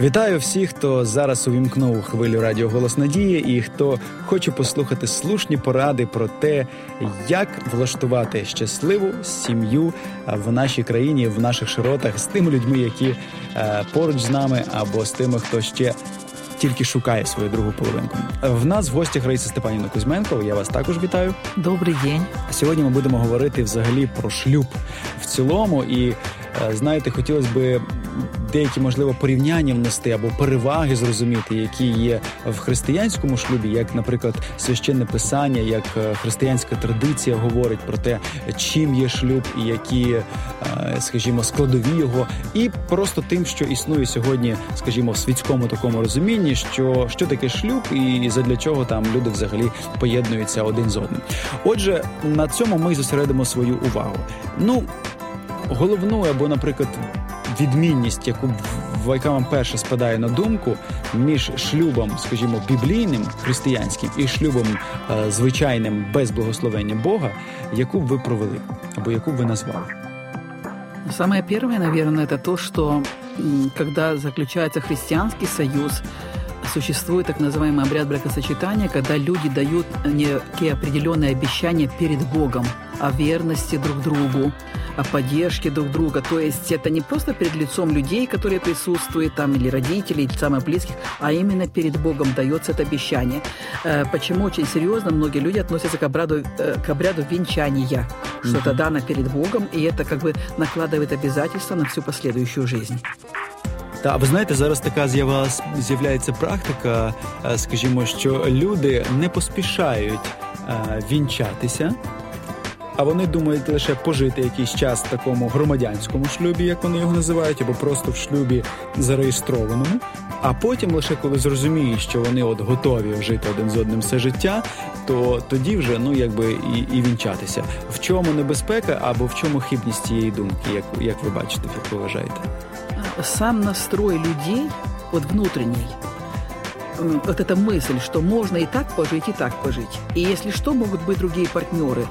Вітаю всіх, хто зараз увімкнув хвилю Радіо Голос Надії і хто хоче послухати слушні поради про те, як влаштувати щасливу сім'ю в нашій країні, в наших широтах з тими людьми, які е, поруч з нами, або з тими, хто ще. Тільки шукає свою другу половинку. В нас в гостях Раїса Степанівна Кузьменко. Я вас також вітаю. Добрий день. Сьогодні ми будемо говорити взагалі про шлюб в цілому. І е, знаєте, хотілося би деякі можливо порівняння внести або переваги зрозуміти, які є в християнському шлюбі, як, наприклад, священне писання, як е, християнська традиція говорить про те, чим є шлюб і які, е, скажімо, складові його, і просто тим, що існує сьогодні, скажімо, в світському такому розумінні, що що таке шлюб, і задля чого там люди взагалі поєднуються один з одним. Отже, на цьому ми зосередимо свою увагу. Ну головну або, наприклад відмінність, яку яка вам перша спадає на думку між шлюбом, скажімо, біблійним християнським і шлюбом е, звичайним без благословення Бога, яку б ви провели або яку б ви назвали? Самое первое, наверное, это то, что когда заключается христианский союз, существует так называемый обряд бракосочетания, когда люди дают некие определенные обещания перед Богом о верности друг другу, о поддержке друг друга. То есть это не просто перед лицом людей, которые присутствуют там, или родителей, или самых близких, а именно перед Богом дается это обещание. Э, почему очень серьезно многие люди относятся к обряду, э, к обряду венчания, что это дано перед Богом, и это как бы накладывает обязательства на всю последующую жизнь. Та ви знаєте, зараз така з'являється практика, е, скажімо, що люди не поспішають е, вінчатися а вони думають лише пожити якийсь час в такому громадянському шлюбі, як вони його називають, або просто в шлюбі зареєстрованому. А потім, лише коли зрозуміють, що вони от готові жити один з одним все життя, то тоді вже ну якби і і вінчатися. В чому небезпека або в чому хибність цієї думки, як як ви бачите, як ви вважаєте? Сам настрой людей, от внутренний, вот эта мысль, что можно и так пожить, и так пожить. И если что, могут быть другие партнеры.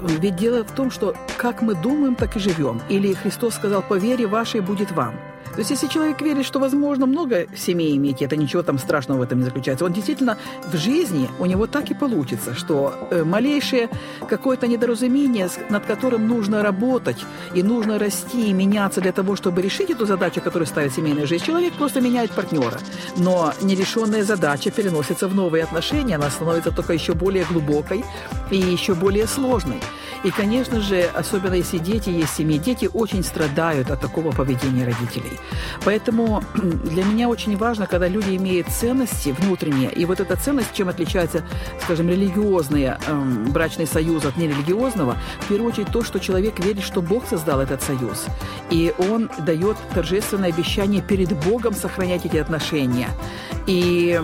Ведь дело в том, что как мы думаем, так и живем. Или Христос сказал, по вере вашей будет вам. То есть, если человек верит, что возможно много семей иметь, это ничего там страшного в этом не заключается, он действительно в жизни у него так и получится, что э, малейшее какое-то недоразумение, над которым нужно работать, и нужно расти и меняться для того, чтобы решить эту задачу, которую ставит семейная жизнь, человек просто меняет партнера. Но нерешенная задача переносится в новые отношения, она становится только еще более глубокой и еще более сложной. И, конечно же, особенно если дети есть в семье, дети очень страдают от такого поведения родителей. Поэтому для меня очень важно, когда люди имеют ценности внутренние, и вот эта ценность, чем отличается, скажем, религиозный эм, брачный союз от нерелигиозного, в первую очередь то, что человек верит, что Бог создал этот союз, и он дает торжественное обещание перед Богом сохранять эти отношения. И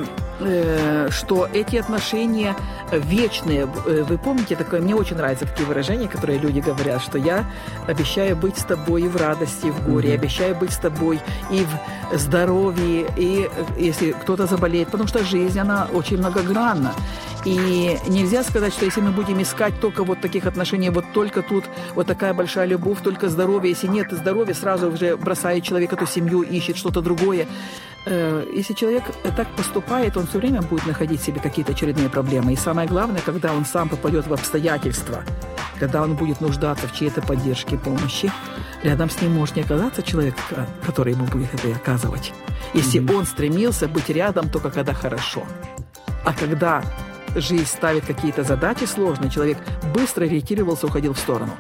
что эти отношения вечные. Э, вы помните такое? Мне очень нравятся такие выражения, которые люди говорят, что я обещаю быть с тобой и в радости, и в горе, mm-hmm. обещаю быть с тобой и в здоровье, и э, если кто-то заболеет, потому что жизнь, она очень многогранна. И нельзя сказать, что если мы будем искать только вот таких отношений, вот только тут вот такая большая любовь, только здоровье, если нет здоровья, сразу уже бросает человек эту семью, ищет что-то другое. Э, если человек так поступает, он все время будет находить себе какие-то очередные проблемы. И самое главное, когда он сам попадет в обстоятельства, когда он будет нуждаться в чьей-то поддержке, помощи, рядом с ним может не оказаться человек, который ему будет это оказывать. Если mm-hmm. он стремился быть рядом только когда хорошо. А когда жизнь ставит какие-то задачи сложные, человек быстро ориентировался, уходил в сторону.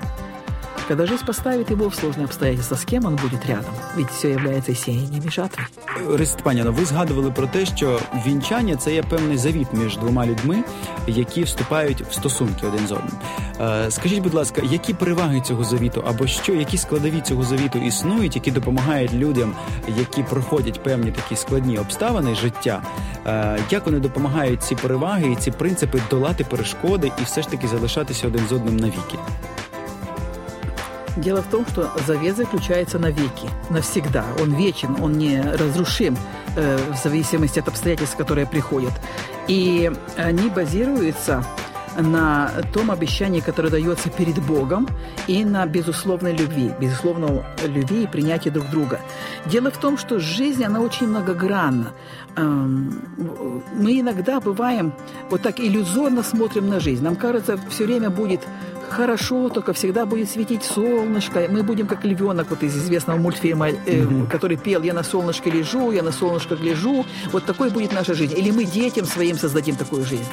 Когда жизнь поставит его в сложные обстоятельства, с кем он будет рядом? Ведь все является сеянням і жатви. Ристепаніна, ви згадували про те, що вінчання це є певний завіт між двома людьми, які вступають в стосунки один з одним. Е, скажіть, будь ласка, які переваги цього завіту, або що, які складові цього завіту існують, які допомагають людям, які проходять певні такі складні обставини життя? Е, як вони допомагають ці переваги і ці принципи долати перешкоди і все ж таки залишатися один з одним навіки? Дело в том, что завет заключается навеки, навсегда. Он вечен, он не разрушим э, в зависимости от обстоятельств, которые приходят. И они базируются на том обещании, которое дается перед Богом, и на безусловной любви, безусловной любви и принятии друг друга. Дело в том, что жизнь, она очень многогранна. Эм, мы иногда бываем вот так иллюзорно смотрим на жизнь. Нам кажется, все время будет хорошо, только всегда будет светить солнышко. Мы будем как львенок вот из известного мультфильма, э, который пел «Я на солнышке лежу, я на солнышко гляжу». Вот такой будет наша жизнь. Или мы детям своим создадим такую жизнь.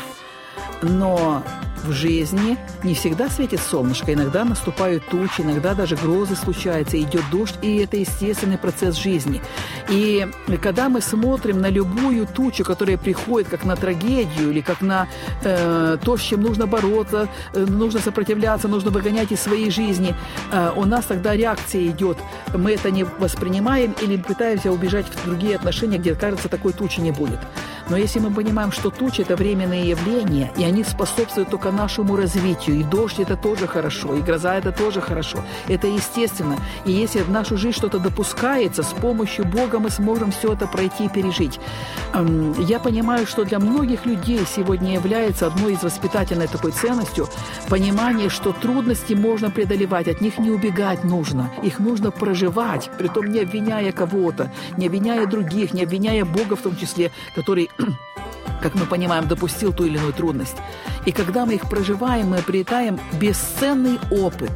Но в жизни не всегда светит солнышко, иногда наступают тучи, иногда даже грозы случаются, идет дождь, и это естественный процесс жизни. И когда мы смотрим на любую тучу, которая приходит как на трагедию или как на э, то, с чем нужно бороться, э, нужно сопротивляться, нужно выгонять из своей жизни, э, у нас тогда реакция идет. Мы это не воспринимаем или пытаемся убежать в другие отношения, где, кажется, такой тучи не будет. Но если мы понимаем, что тучи – это временные явления, и они способствуют только нашему развитию, и дождь – это тоже хорошо, и гроза – это тоже хорошо, это естественно. И если в нашу жизнь что-то допускается, с помощью Бога мы сможем все это пройти и пережить. Я понимаю, что для многих людей сегодня является одной из воспитательной такой ценностью понимание, что трудности можно преодолевать, от них не убегать нужно, их нужно проживать, притом не обвиняя кого-то, не обвиняя других, не обвиняя Бога в том числе, который как мы понимаем, допустил ту или иную трудность. И когда мы их проживаем, мы обретаем бесценный опыт.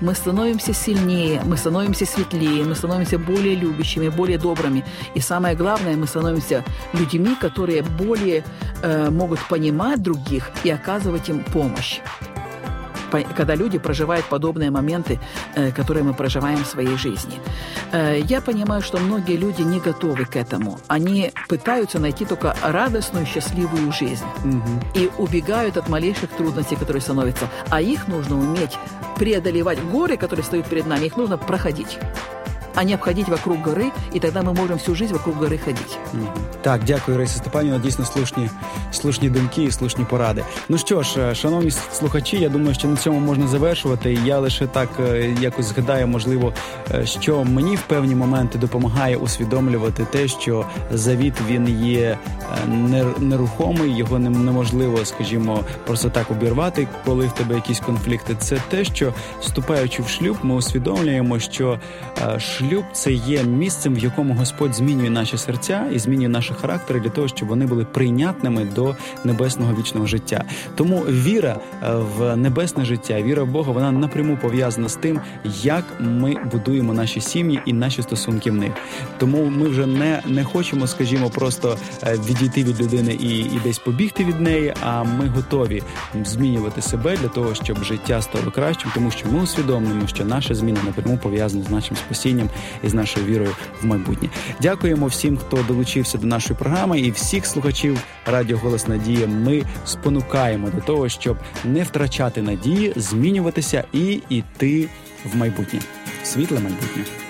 Мы становимся сильнее, мы становимся светлее, мы становимся более любящими, более добрыми. И самое главное, мы становимся людьми, которые более э, могут понимать других и оказывать им помощь когда люди проживают подобные моменты, э, которые мы проживаем в своей жизни. Э, я понимаю, что многие люди не готовы к этому. Они пытаются найти только радостную, счастливую жизнь угу. и убегают от малейших трудностей, которые становятся. А их нужно уметь преодолевать горы, которые стоят перед нами, их нужно проходить а не обходить вокруг гори, і тоді ми можемо всю життя вокруг гори ходити. Так, дякую, Раїса Степанівна. Дійсно слушні, слушні думки і слушні поради. Ну що ж, е, шановні слухачі, я думаю, що на цьому можна завершувати. Я лише так е, якось згадаю, можливо, е, що мені в певні моменти допомагає усвідомлювати те, що завіт він є нерухомий, його неможливо, скажімо, просто так обірвати, коли в тебе якісь конфлікти. Це те, що вступаючи в шлюб, ми усвідомлюємо, що це є місцем, в якому Господь змінює наші серця і змінює наші характери для того, щоб вони були прийнятними до небесного вічного життя. Тому віра е, в небесне життя, віра в Бога, вона напряму пов'язана з тим, як ми будуємо наші сім'ї і наші стосунки в них. Тому ми вже не не хочемо, скажімо, просто е, відійти від людини і, і десь побігти від неї. А ми готові змінювати себе для того, щоб життя стало кращим, тому що ми усвідомлюємо, що наша зміна напряму пов'язана з нашим спасінням і з нашою вірою в майбутнє. Дякуємо всім, хто долучився до нашої програми, і всіх слухачів Радіо Голос Надія. Ми спонукаємо до того, щоб не втрачати надії, змінюватися і йти в майбутнє, світле майбутнє.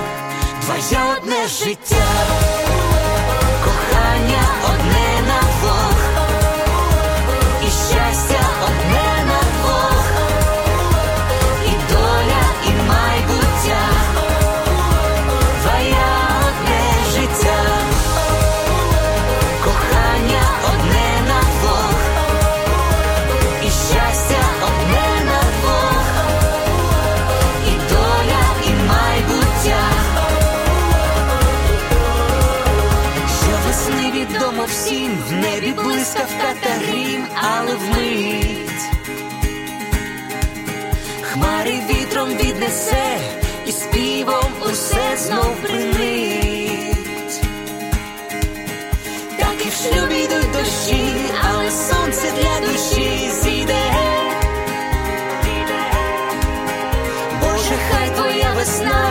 Твоє одне життя, кохання одне на. Небі блискавка та грім, але вмить хмари вітром віднесе і співом усе знов принить. Так і в шлюбі йдуть дощі, але сонце для душі зійде. Боже, хай твоя весна